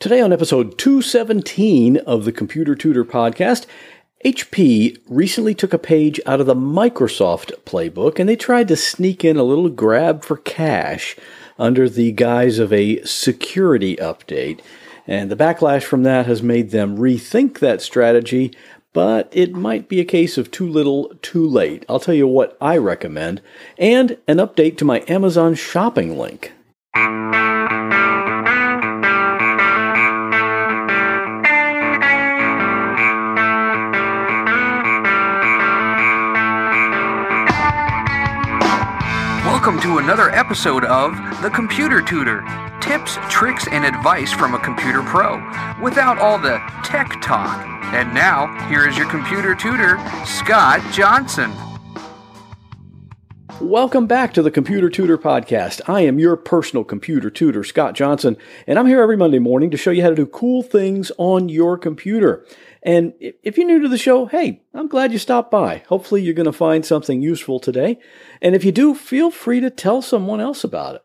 Today, on episode 217 of the Computer Tutor podcast, HP recently took a page out of the Microsoft playbook and they tried to sneak in a little grab for cash under the guise of a security update. And the backlash from that has made them rethink that strategy, but it might be a case of too little, too late. I'll tell you what I recommend, and an update to my Amazon shopping link. Welcome to another episode of The Computer Tutor tips, tricks, and advice from a computer pro without all the tech talk. And now, here is your computer tutor, Scott Johnson. Welcome back to the Computer Tutor Podcast. I am your personal computer tutor, Scott Johnson, and I'm here every Monday morning to show you how to do cool things on your computer. And if you're new to the show, hey, I'm glad you stopped by. Hopefully, you're going to find something useful today. And if you do, feel free to tell someone else about it.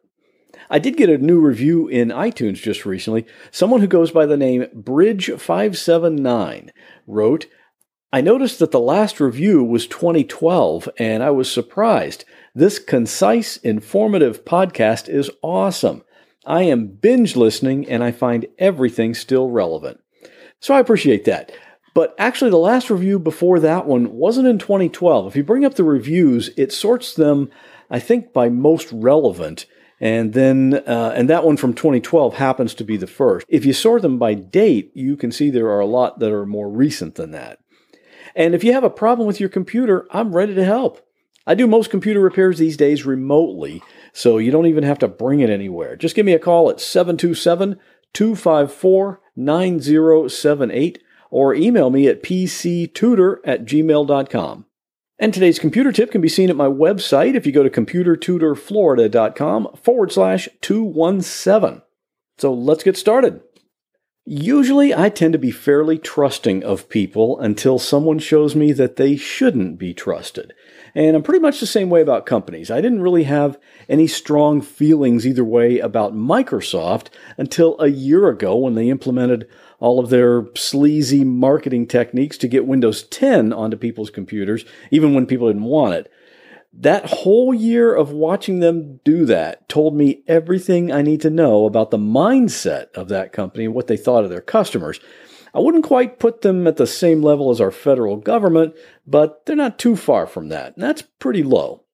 I did get a new review in iTunes just recently. Someone who goes by the name Bridge579 wrote, I noticed that the last review was 2012, and I was surprised. This concise, informative podcast is awesome. I am binge listening, and I find everything still relevant. So I appreciate that. But actually, the last review before that one wasn't in 2012. If you bring up the reviews, it sorts them, I think, by most relevant. And then, uh, and that one from 2012 happens to be the first. If you sort them by date, you can see there are a lot that are more recent than that. And if you have a problem with your computer, I'm ready to help. I do most computer repairs these days remotely, so you don't even have to bring it anywhere. Just give me a call at 727 254 9078 or email me at pctutor at gmail.com. And today's computer tip can be seen at my website if you go to computertutorflorida.com forward slash 217. So let's get started. Usually, I tend to be fairly trusting of people until someone shows me that they shouldn't be trusted. And I'm pretty much the same way about companies. I didn't really have any strong feelings either way about Microsoft until a year ago when they implemented all of their sleazy marketing techniques to get Windows 10 onto people's computers, even when people didn't want it. That whole year of watching them do that told me everything I need to know about the mindset of that company and what they thought of their customers. I wouldn't quite put them at the same level as our federal government, but they're not too far from that. And that's pretty low.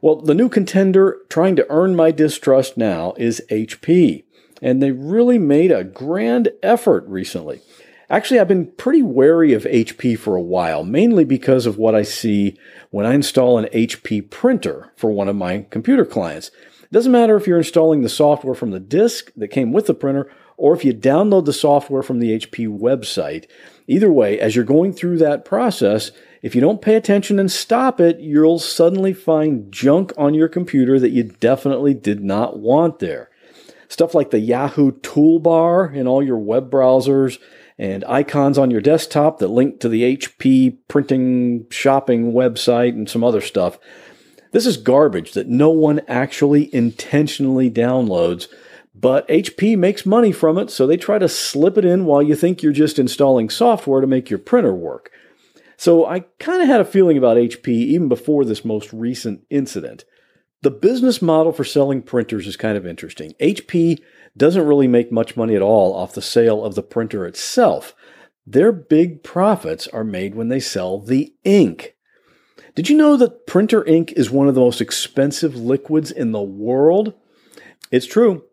Well, the new contender trying to earn my distrust now is HP and they really made a grand effort recently. Actually, I've been pretty wary of HP for a while, mainly because of what I see when I install an HP printer for one of my computer clients. It doesn't matter if you're installing the software from the disk that came with the printer or if you download the software from the HP website. Either way, as you're going through that process, if you don't pay attention and stop it, you'll suddenly find junk on your computer that you definitely did not want there. Stuff like the Yahoo toolbar in all your web browsers and icons on your desktop that link to the HP printing shopping website and some other stuff. This is garbage that no one actually intentionally downloads, but HP makes money from it, so they try to slip it in while you think you're just installing software to make your printer work. So I kind of had a feeling about HP even before this most recent incident. The business model for selling printers is kind of interesting. HP doesn't really make much money at all off the sale of the printer itself. Their big profits are made when they sell the ink. Did you know that printer ink is one of the most expensive liquids in the world? It's true.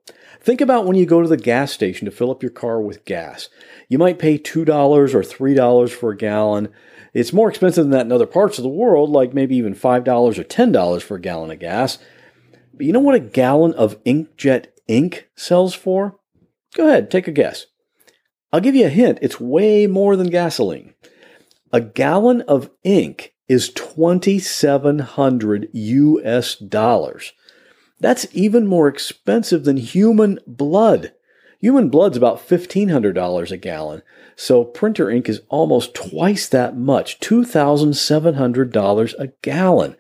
Think about when you go to the gas station to fill up your car with gas. You might pay $2 or $3 for a gallon. It's more expensive than that in other parts of the world, like maybe even $5 or $10 for a gallon of gas. But you know what a gallon of inkjet ink sells for? Go ahead, take a guess. I'll give you a hint it's way more than gasoline. A gallon of ink is 2700 US dollars. That's even more expensive than human blood. Human blood's about $1,500 a gallon, so printer ink is almost twice that much, $2,700 a gallon.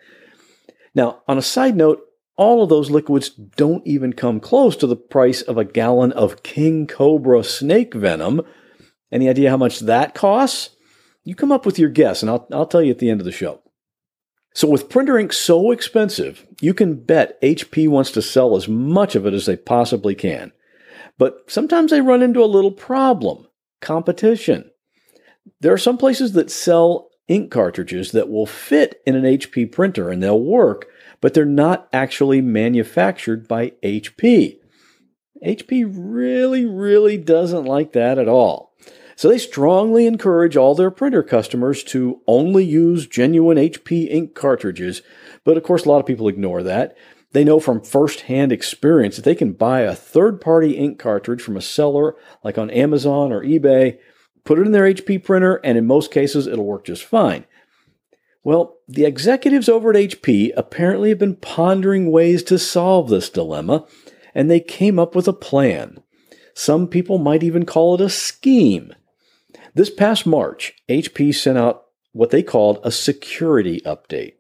Now, on a side note, all of those liquids don't even come close to the price of a gallon of King Cobra snake venom. Any idea how much that costs? You come up with your guess, and I'll, I'll tell you at the end of the show. So, with printer ink so expensive, you can bet HP wants to sell as much of it as they possibly can. But sometimes they run into a little problem competition. There are some places that sell ink cartridges that will fit in an HP printer and they'll work, but they're not actually manufactured by HP. HP really, really doesn't like that at all. So they strongly encourage all their printer customers to only use genuine HP ink cartridges. But of course, a lot of people ignore that. They know from firsthand experience that they can buy a third party ink cartridge from a seller like on Amazon or eBay, put it in their HP printer, and in most cases, it'll work just fine. Well, the executives over at HP apparently have been pondering ways to solve this dilemma, and they came up with a plan. Some people might even call it a scheme. This past March, HP sent out what they called a security update.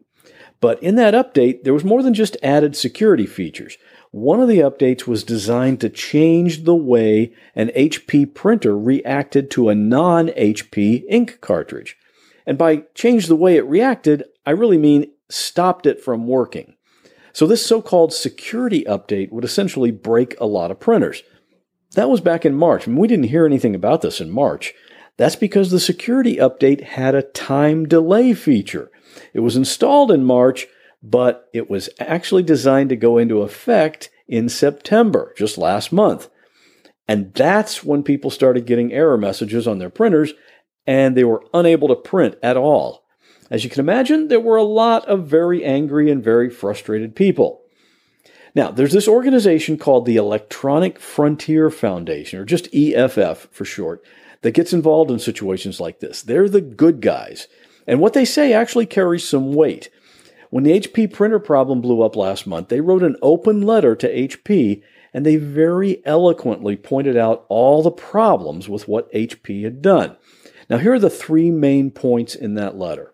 But in that update, there was more than just added security features. One of the updates was designed to change the way an HP printer reacted to a non HP ink cartridge. And by change the way it reacted, I really mean stopped it from working. So this so-called security update would essentially break a lot of printers. That was back in March, and we didn't hear anything about this in March. That's because the security update had a time delay feature. It was installed in March, but it was actually designed to go into effect in September, just last month. And that's when people started getting error messages on their printers and they were unable to print at all. As you can imagine, there were a lot of very angry and very frustrated people. Now, there's this organization called the Electronic Frontier Foundation, or just EFF for short, that gets involved in situations like this. They're the good guys. And what they say actually carries some weight. When the HP printer problem blew up last month, they wrote an open letter to HP and they very eloquently pointed out all the problems with what HP had done. Now, here are the three main points in that letter.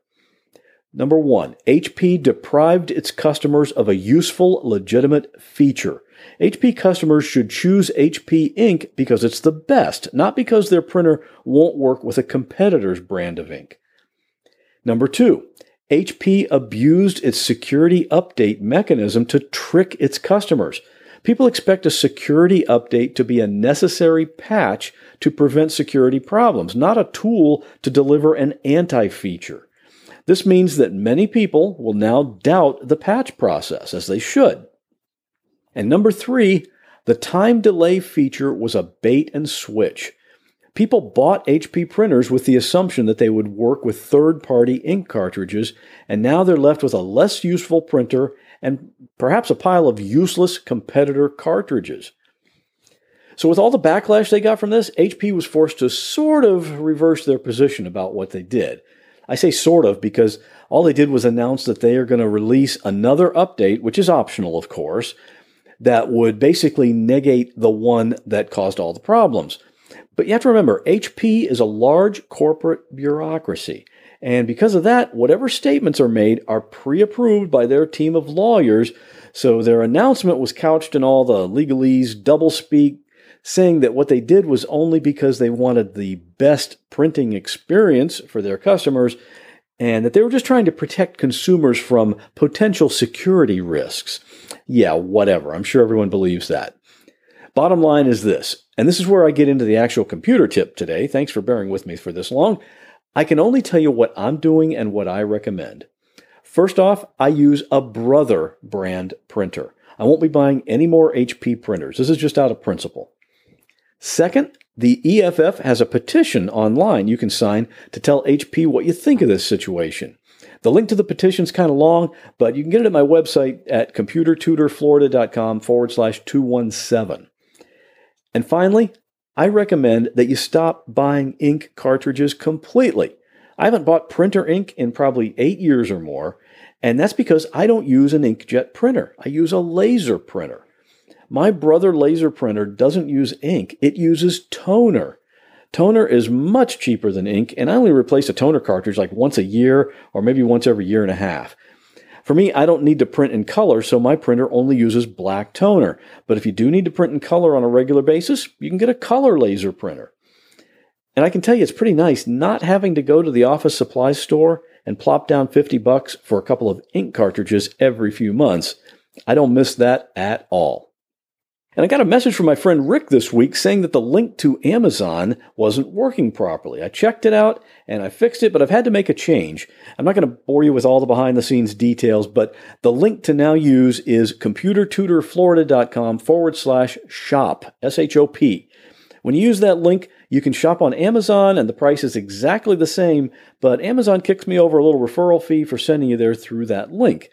Number one, HP deprived its customers of a useful, legitimate feature. HP customers should choose HP ink because it's the best, not because their printer won't work with a competitor's brand of ink. Number two, HP abused its security update mechanism to trick its customers. People expect a security update to be a necessary patch to prevent security problems, not a tool to deliver an anti feature. This means that many people will now doubt the patch process, as they should. And number three, the time delay feature was a bait and switch. People bought HP printers with the assumption that they would work with third party ink cartridges, and now they're left with a less useful printer and perhaps a pile of useless competitor cartridges. So, with all the backlash they got from this, HP was forced to sort of reverse their position about what they did. I say sort of because all they did was announce that they are going to release another update, which is optional, of course, that would basically negate the one that caused all the problems. But you have to remember, HP is a large corporate bureaucracy. And because of that, whatever statements are made are pre approved by their team of lawyers. So their announcement was couched in all the legalese, doublespeak, saying that what they did was only because they wanted the best printing experience for their customers and that they were just trying to protect consumers from potential security risks. Yeah, whatever. I'm sure everyone believes that. Bottom line is this, and this is where I get into the actual computer tip today. Thanks for bearing with me for this long. I can only tell you what I'm doing and what I recommend. First off, I use a Brother brand printer. I won't be buying any more HP printers. This is just out of principle. Second, the EFF has a petition online you can sign to tell HP what you think of this situation. The link to the petition is kind of long, but you can get it at my website at computertutorflorida.com forward slash 217. And finally, I recommend that you stop buying ink cartridges completely. I haven't bought printer ink in probably eight years or more, and that's because I don't use an inkjet printer. I use a laser printer. My brother laser printer doesn't use ink, it uses toner. Toner is much cheaper than ink, and I only replace a toner cartridge like once a year or maybe once every year and a half. For me, I don't need to print in color, so my printer only uses black toner. But if you do need to print in color on a regular basis, you can get a color laser printer. And I can tell you it's pretty nice not having to go to the office supply store and plop down 50 bucks for a couple of ink cartridges every few months. I don't miss that at all. And I got a message from my friend Rick this week saying that the link to Amazon wasn't working properly. I checked it out and I fixed it, but I've had to make a change. I'm not going to bore you with all the behind the scenes details, but the link to now use is computertutorflorida.com forward slash shop, S H O P. When you use that link, you can shop on Amazon and the price is exactly the same, but Amazon kicks me over a little referral fee for sending you there through that link.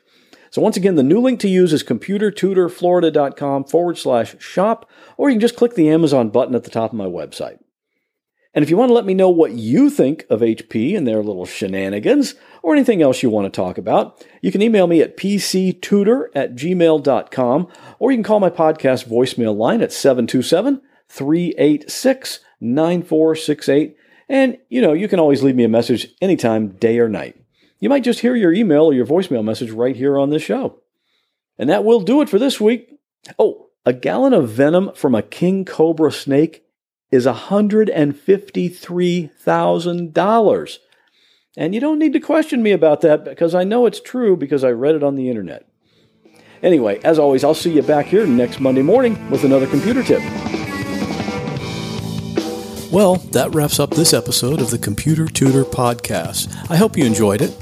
So once again, the new link to use is computertutorflorida.com forward slash shop, or you can just click the Amazon button at the top of my website. And if you want to let me know what you think of HP and their little shenanigans, or anything else you want to talk about, you can email me at pctutor at gmail.com, or you can call my podcast voicemail line at 727 386 9468. And, you know, you can always leave me a message anytime, day or night you might just hear your email or your voicemail message right here on this show. And that will do it for this week. Oh, a gallon of venom from a king cobra snake is $153,000. And you don't need to question me about that because I know it's true because I read it on the internet. Anyway, as always, I'll see you back here next Monday morning with another computer tip. Well, that wraps up this episode of the Computer Tutor Podcast. I hope you enjoyed it.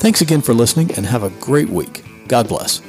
Thanks again for listening and have a great week. God bless.